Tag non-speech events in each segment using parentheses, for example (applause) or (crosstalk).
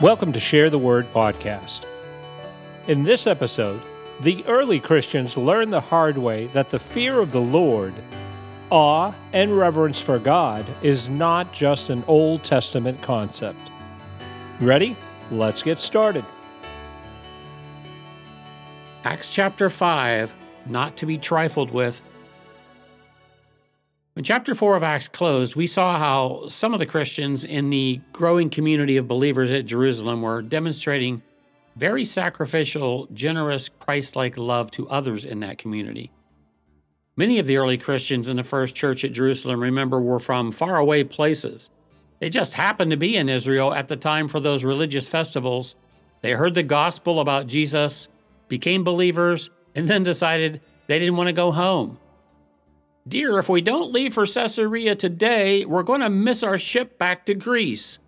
Welcome to Share the Word podcast. In this episode, the early Christians learned the hard way that the fear of the Lord, awe, and reverence for God is not just an Old Testament concept. Ready? Let's get started. Acts chapter 5, not to be trifled with. When chapter 4 of Acts closed, we saw how some of the Christians in the growing community of believers at Jerusalem were demonstrating very sacrificial, generous, Christ like love to others in that community. Many of the early Christians in the first church at Jerusalem, remember, were from faraway places. They just happened to be in Israel at the time for those religious festivals. They heard the gospel about Jesus, became believers, and then decided they didn't want to go home. Dear, if we don't leave for Caesarea today, we're going to miss our ship back to Greece.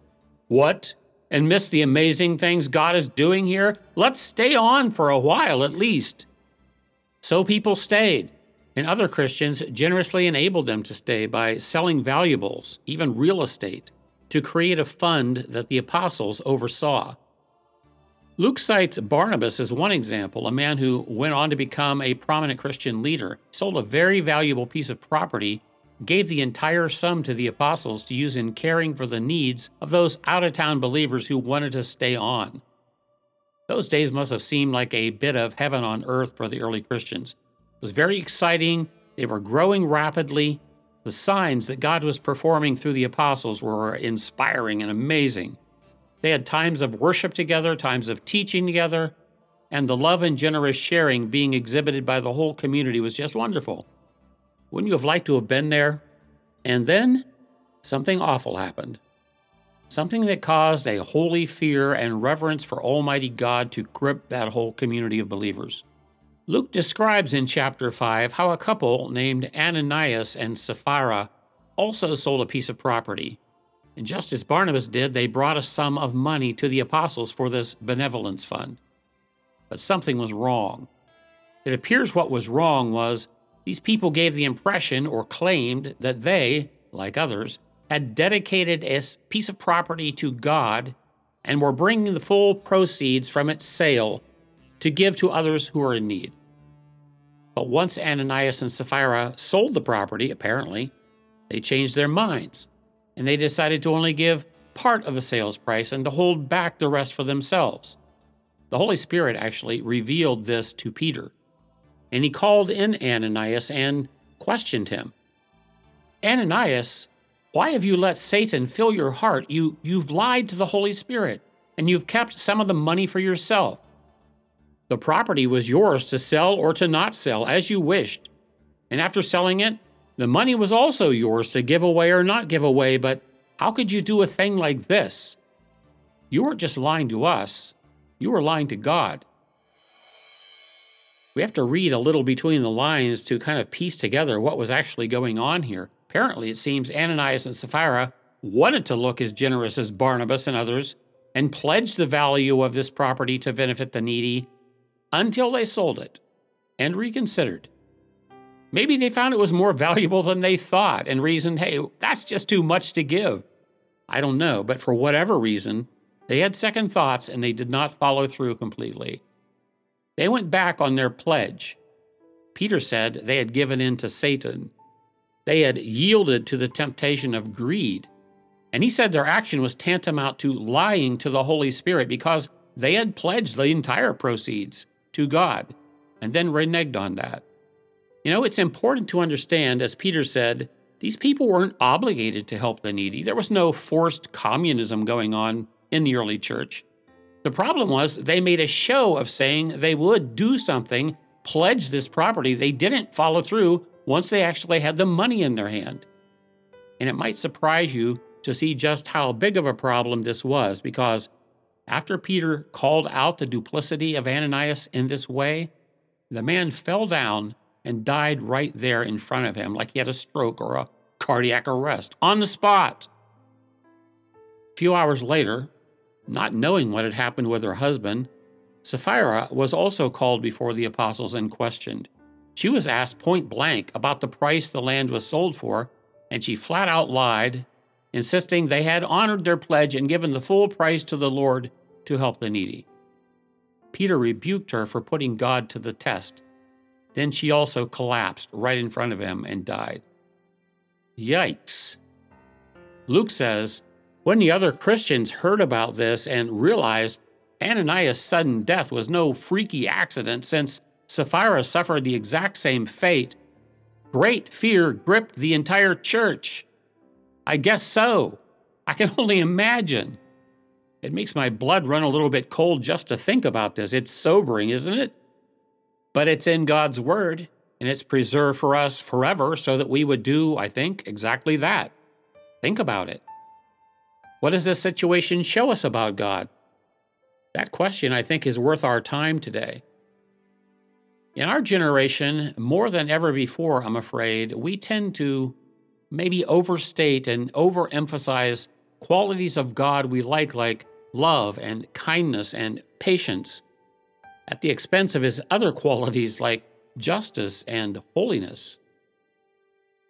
What? And miss the amazing things God is doing here? Let's stay on for a while at least. So people stayed, and other Christians generously enabled them to stay by selling valuables, even real estate, to create a fund that the apostles oversaw. Luke cites Barnabas as one example, a man who went on to become a prominent Christian leader, sold a very valuable piece of property, gave the entire sum to the apostles to use in caring for the needs of those out of town believers who wanted to stay on. Those days must have seemed like a bit of heaven on earth for the early Christians. It was very exciting, they were growing rapidly. The signs that God was performing through the apostles were inspiring and amazing. They had times of worship together, times of teaching together, and the love and generous sharing being exhibited by the whole community was just wonderful. Wouldn't you have liked to have been there? And then something awful happened. Something that caused a holy fear and reverence for Almighty God to grip that whole community of believers. Luke describes in chapter 5 how a couple named Ananias and Sapphira also sold a piece of property and just as Barnabas did, they brought a sum of money to the apostles for this benevolence fund. But something was wrong. It appears what was wrong was these people gave the impression or claimed that they, like others, had dedicated a piece of property to God and were bringing the full proceeds from its sale to give to others who are in need. But once Ananias and Sapphira sold the property, apparently, they changed their minds and they decided to only give part of the sales price and to hold back the rest for themselves. The Holy Spirit actually revealed this to Peter, and he called in Ananias and questioned him. Ananias, why have you let Satan fill your heart? You, you've lied to the Holy Spirit, and you've kept some of the money for yourself. The property was yours to sell or to not sell, as you wished. And after selling it, the money was also yours to give away or not give away, but how could you do a thing like this? You weren't just lying to us, you were lying to God. We have to read a little between the lines to kind of piece together what was actually going on here. Apparently, it seems Ananias and Sapphira wanted to look as generous as Barnabas and others and pledged the value of this property to benefit the needy until they sold it and reconsidered. Maybe they found it was more valuable than they thought and reasoned, hey, that's just too much to give. I don't know, but for whatever reason, they had second thoughts and they did not follow through completely. They went back on their pledge. Peter said they had given in to Satan. They had yielded to the temptation of greed. And he said their action was tantamount to lying to the Holy Spirit because they had pledged the entire proceeds to God and then reneged on that. You know, it's important to understand, as Peter said, these people weren't obligated to help the needy. There was no forced communism going on in the early church. The problem was they made a show of saying they would do something, pledge this property. They didn't follow through once they actually had the money in their hand. And it might surprise you to see just how big of a problem this was because after Peter called out the duplicity of Ananias in this way, the man fell down and died right there in front of him, like he had a stroke or a cardiac arrest on the spot. A few hours later, not knowing what had happened with her husband, Sapphira was also called before the apostles and questioned. She was asked point blank about the price the land was sold for, and she flat out lied, insisting they had honored their pledge and given the full price to the Lord to help the needy. Peter rebuked her for putting God to the test. Then she also collapsed right in front of him and died. Yikes. Luke says, when the other Christians heard about this and realized Ananias' sudden death was no freaky accident since Sapphira suffered the exact same fate, great fear gripped the entire church. I guess so. I can (laughs) only imagine. It makes my blood run a little bit cold just to think about this. It's sobering, isn't it? But it's in God's Word, and it's preserved for us forever so that we would do, I think, exactly that. Think about it. What does this situation show us about God? That question, I think, is worth our time today. In our generation, more than ever before, I'm afraid, we tend to maybe overstate and overemphasize qualities of God we like, like love and kindness and patience, at the expense of his other qualities like justice and holiness.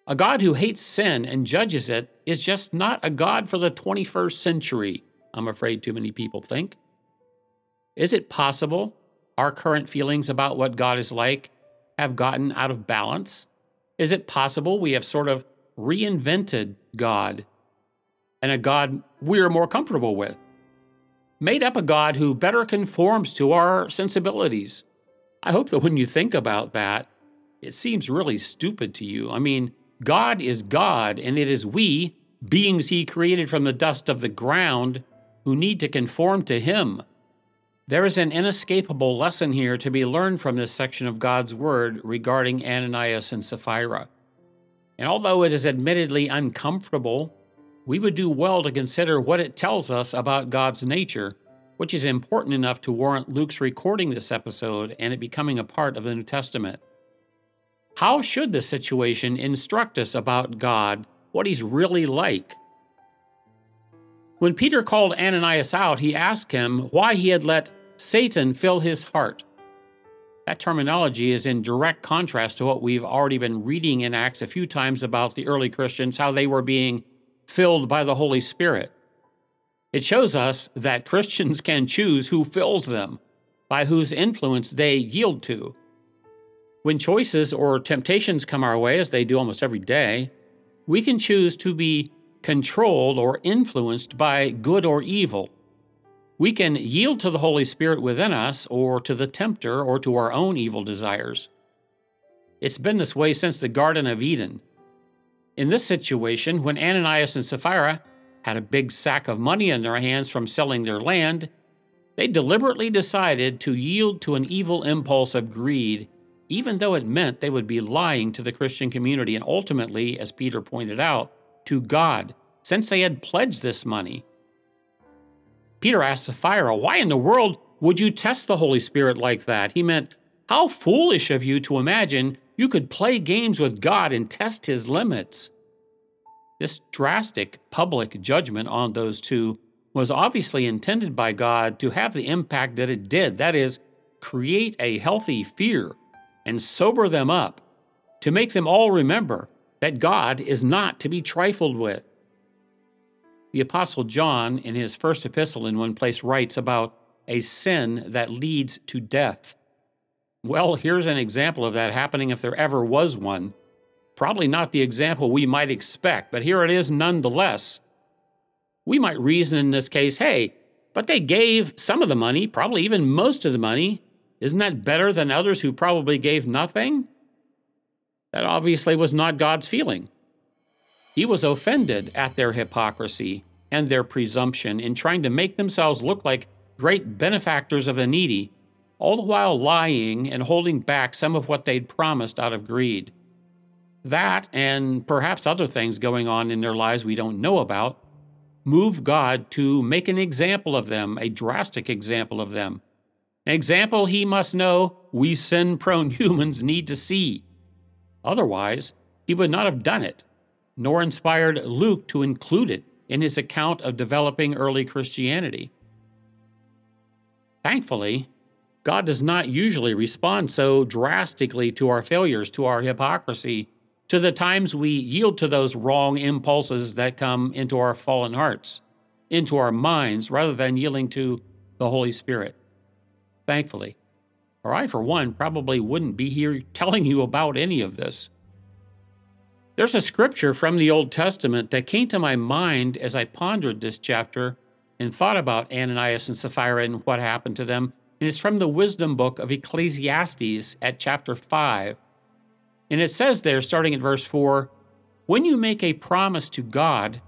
A God who hates sin and judges it is just not a God for the 21st century, I'm afraid too many people think. Is it possible our current feelings about what God is like have gotten out of balance? Is it possible we have sort of reinvented God and a God we're more comfortable with? Made up a God who better conforms to our sensibilities. I hope that when you think about that, it seems really stupid to you. I mean, God is God, and it is we, beings He created from the dust of the ground, who need to conform to Him. There is an inescapable lesson here to be learned from this section of God's Word regarding Ananias and Sapphira. And although it is admittedly uncomfortable, we would do well to consider what it tells us about God's nature, which is important enough to warrant Luke's recording this episode and it becoming a part of the New Testament. How should this situation instruct us about God, what he's really like? When Peter called Ananias out, he asked him why he had let Satan fill his heart. That terminology is in direct contrast to what we've already been reading in Acts a few times about the early Christians, how they were being filled by the Holy Spirit. It shows us that Christians can choose who fills them, by whose influence they yield to. When choices or temptations come our way, as they do almost every day, we can choose to be controlled or influenced by good or evil. We can yield to the Holy Spirit within us, or to the tempter, or to our own evil desires. It's been this way since the Garden of Eden. In this situation, when Ananias and Sapphira had a big sack of money in their hands from selling their land, they deliberately decided to yield to an evil impulse of greed even though it meant they would be lying to the Christian community and ultimately, as Peter pointed out, to God, since they had pledged this money. Peter asked Sapphira, Why in the world would you test the Holy Spirit like that? He meant, How foolish of you to imagine you could play games with God and test his limits. This drastic public judgment on those two was obviously intended by God to have the impact that it did that is, create a healthy fear and sober them up to make them all remember that God is not to be trifled with. The Apostle John, in his first epistle, in one place, writes about a sin that leads to death. Well, here's an example of that happening if there ever was one. Probably not the example we might expect, but here it is nonetheless. We might reason in this case hey, but they gave some of the money, probably even most of the money, isn't that better than others who probably gave nothing? That obviously was not God's feeling. He was offended at their hypocrisy and their presumption in trying to make themselves look like great benefactors of the needy, all the while lying and holding back some of what they'd promised out of greed. That, and perhaps other things going on in their lives we don't know about, move God to make an example of them, a drastic example of them, an example he must know we sin prone (laughs) humans need to see. Otherwise, he would not have done it, nor inspired Luke to include it in his account of developing early Christianity. Thankfully, God does not usually respond so drastically to our failures, to our hypocrisy, to the times we yield to those wrong impulses that come into our fallen hearts, into our minds, rather than yielding to the Holy Spirit. Thankfully. Or I, for one, probably wouldn't be here telling you about any of this. There's a scripture from the Old Testament that came to my mind as I pondered this chapter and thought about Ananias and Sapphira and what happened to them. And it's from the wisdom book of Ecclesiastes at chapter 5. And it says there, starting at verse 4 When you make a promise to God,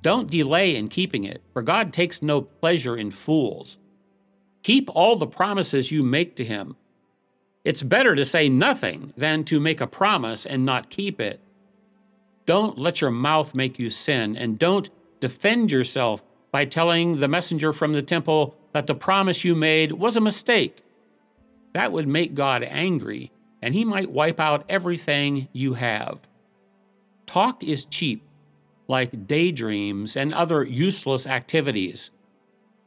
don't delay in keeping it, for God takes no pleasure in fools. Keep all the promises you make to Him. It's better to say nothing than to make a promise and not keep it. Don't let your mouth make you sin, and don't defend yourself by telling the messenger from the temple that the promise you made was a mistake. That would make God angry, and He might wipe out everything you have. Talk is cheap, like daydreams and other useless activities.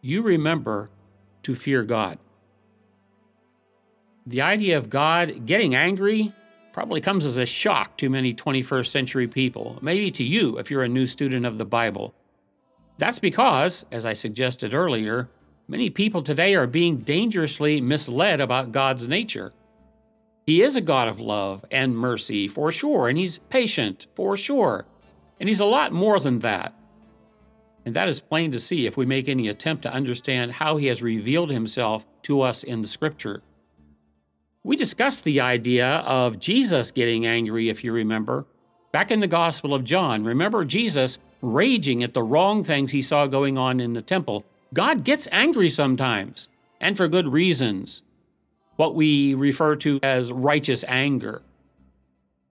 You remember to fear God. The idea of God getting angry probably comes as a shock to many 21st century people, maybe to you if you're a new student of the Bible. That's because, as I suggested earlier, many people today are being dangerously misled about God's nature. He is a God of love and mercy, for sure, and He's patient, for sure, and He's a lot more than that. And that is plain to see if we make any attempt to understand how He has revealed Himself to us in the Scripture. We discussed the idea of Jesus getting angry, if you remember, back in the Gospel of John. Remember Jesus raging at the wrong things he saw going on in the temple. God gets angry sometimes, and for good reasons. What we refer to as righteous anger.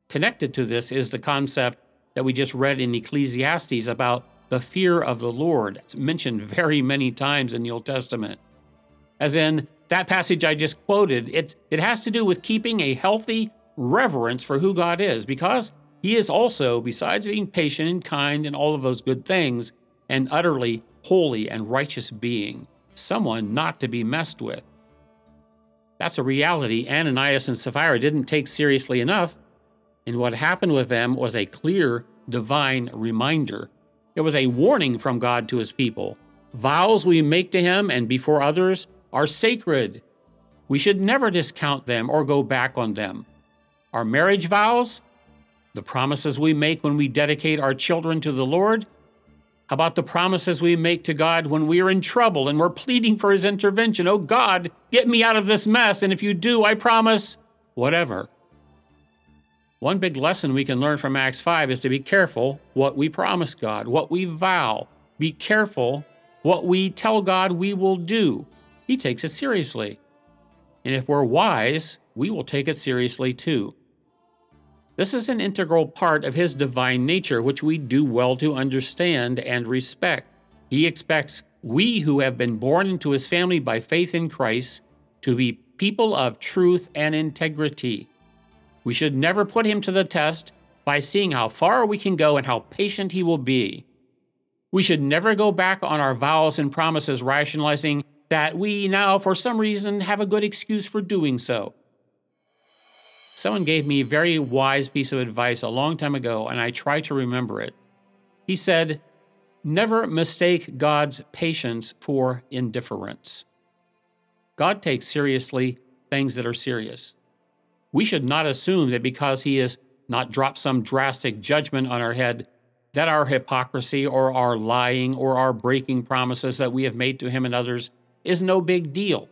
Connected to this is the concept that we just read in Ecclesiastes about the fear of the Lord. It's mentioned very many times in the Old Testament. As in that passage I just quoted, it's, it has to do with keeping a healthy reverence for who God is, because He is also, besides being patient and kind and all of those good things, an utterly holy and righteous being, someone not to be messed with. That's a reality Ananias and Sapphira didn't take seriously enough, and what happened with them was a clear divine reminder it was a warning from God to his people. Vows we make to him and before others are sacred. We should never discount them or go back on them. Our marriage vows, the promises we make when we dedicate our children to the Lord, how about the promises we make to God when we are in trouble and we're pleading for His intervention? Oh God, get me out of this mess, and if you do, I promise, whatever. One big lesson we can learn from Acts 5 is to be careful what we promise God, what we vow. Be careful what we tell God we will do. He takes it seriously. And if we're wise, we will take it seriously too. This is an integral part of His divine nature, which we do well to understand and respect. He expects we who have been born into His family by faith in Christ to be people of truth and integrity. We should never put him to the test by seeing how far we can go and how patient he will be. We should never go back on our vows and promises, rationalizing that we now, for some reason, have a good excuse for doing so. Someone gave me a very wise piece of advice a long time ago, and I try to remember it. He said, Never mistake God's patience for indifference. God takes seriously things that are serious we should not assume that because he has not dropped some drastic judgment on our head, that our hypocrisy or our lying or our breaking promises that we have made to him and others is no big deal.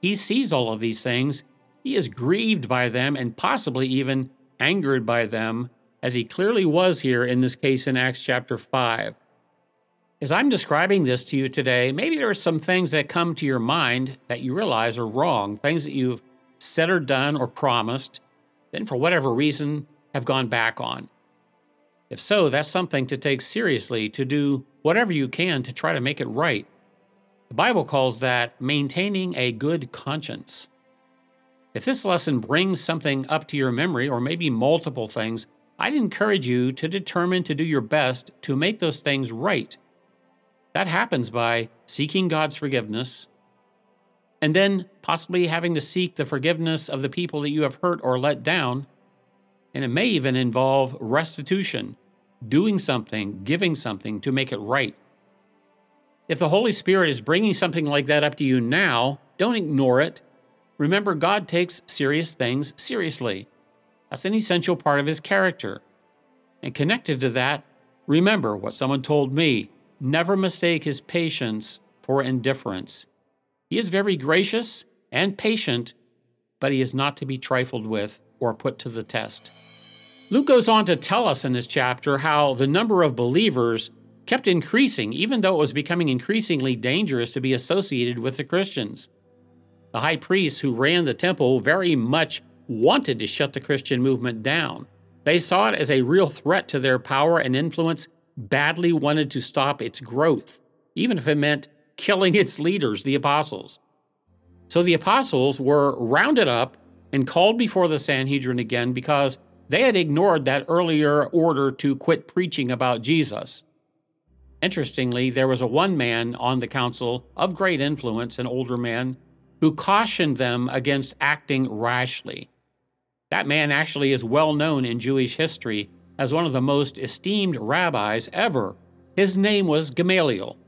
He sees all of these things. He is grieved by them and possibly even angered by them, as he clearly was here in this case in Acts chapter 5. As I'm describing this to you today, maybe there are some things that come to your mind that you realize are wrong, things that you've said or done or promised, then for whatever reason have gone back on. If so, that's something to take seriously, to do whatever you can to try to make it right. The Bible calls that maintaining a good conscience. If this lesson brings something up to your memory, or maybe multiple things, I'd encourage you to determine to do your best to make those things right. That happens by seeking God's forgiveness, and then possibly having to seek the forgiveness of the people that you have hurt or let down. And it may even involve restitution, doing something, giving something to make it right. If the Holy Spirit is bringing something like that up to you now, don't ignore it. Remember, God takes serious things seriously. That's an essential part of his character. And connected to that, remember what someone told me never mistake his patience for indifference. He is very gracious and patient, but he is not to be trifled with or put to the test. Luke goes on to tell us in this chapter how the number of believers kept increasing, even though it was becoming increasingly dangerous to be associated with the Christians. The high priests who ran the temple very much wanted to shut the Christian movement down. They saw it as a real threat to their power and influence, badly wanted to stop its growth, even if it meant killing its leaders, the apostles. So the apostles were rounded up and called before the Sanhedrin again because they had ignored that earlier order to quit preaching about Jesus. Interestingly, there was a one man on the council of great influence, an older man, who cautioned them against acting rashly. That man actually is well known in Jewish history as one of the most esteemed rabbis ever. His name was Gamaliel.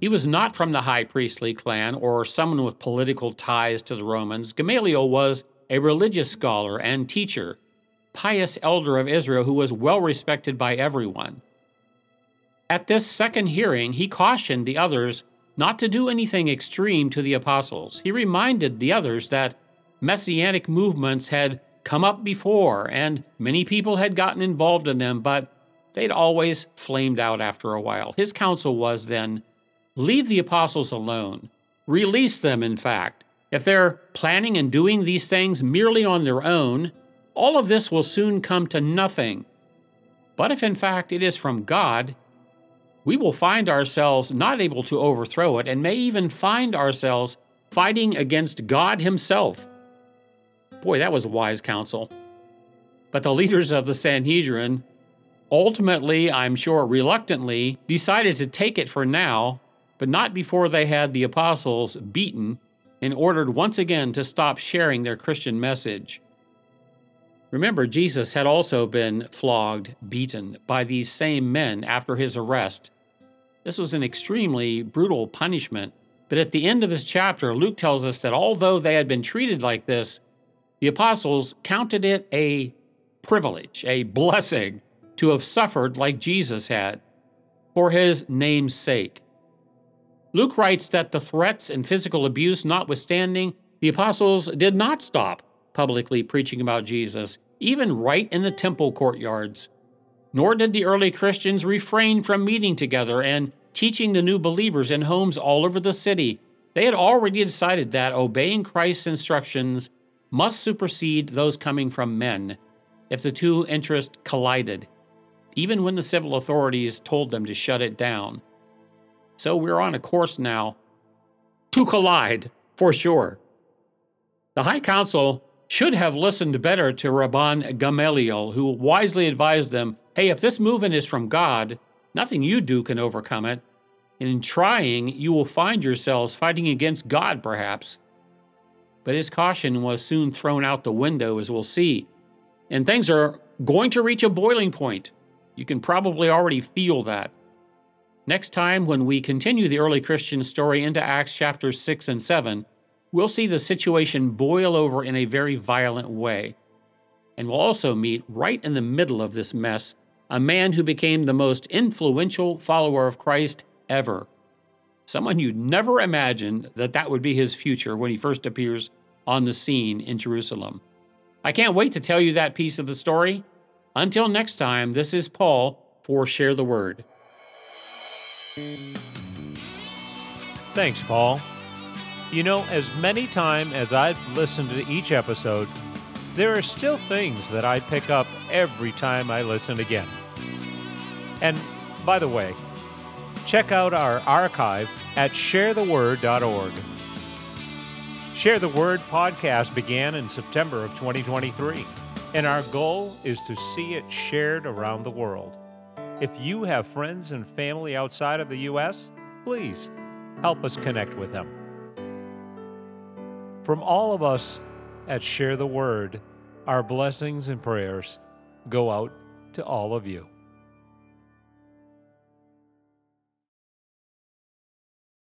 He was not from the high priestly clan or someone with political ties to the Romans. Gamaliel was a religious scholar and teacher, pious elder of Israel who was well respected by everyone. At this second hearing, he cautioned the others not to do anything extreme to the apostles. He reminded the others that messianic movements had come up before and many people had gotten involved in them, but they'd always flamed out after a while. His counsel was then leave the apostles alone, release them, in fact. If they're planning and doing these things merely on their own, all of this will soon come to nothing. But if in fact it is from God, we will find ourselves not able to overthrow it and may even find ourselves fighting against God Himself. Boy, that was wise counsel. But the leaders of the Sanhedrin ultimately, I'm sure reluctantly, decided to take it for now, but not before they had the apostles beaten and ordered once again to stop sharing their Christian message. Remember, Jesus had also been flogged, beaten by these same men after his arrest. This was an extremely brutal punishment, but at the end of this chapter, Luke tells us that although they had been treated like this, the apostles counted it a privilege, a blessing, to have suffered like Jesus had for his name's sake. Luke writes that the threats and physical abuse notwithstanding, the apostles did not stop publicly preaching about Jesus, even right in the temple courtyards. Nor did the early Christians refrain from meeting together and teaching the new believers in homes all over the city. They had already decided that obeying Christ's instructions must supersede those coming from men if the two interests collided, even when the civil authorities told them to shut it down. So we're on a course now to collide, for sure. The High Council should have listened better to Rabban Gamaliel, who wisely advised them hey, if this movement is from God, nothing you do can overcome it. And in trying, you will find yourselves fighting against God, perhaps. But his caution was soon thrown out the window, as we'll see. And things are going to reach a boiling point. You can probably already feel that. Next time, when we continue the early Christian story into Acts chapters 6 and 7, we'll see the situation boil over in a very violent way. And we'll also meet, right in the middle of this mess, a man who became the most influential follower of Christ ever. Someone you'd never imagine that that would be his future when he first appears on the scene in Jerusalem. I can't wait to tell you that piece of the story. Until next time, this is Paul for Share the Word. Thanks, Paul. You know, as many times as I've listened to each episode, there are still things that I pick up every time I listen again. And by the way, check out our archive at sharetheword.org. Share the Word podcast began in September of 2023, and our goal is to see it shared around the world. If you have friends and family outside of the U.S., please help us connect with them. From all of us at Share the Word, our blessings and prayers go out to all of you.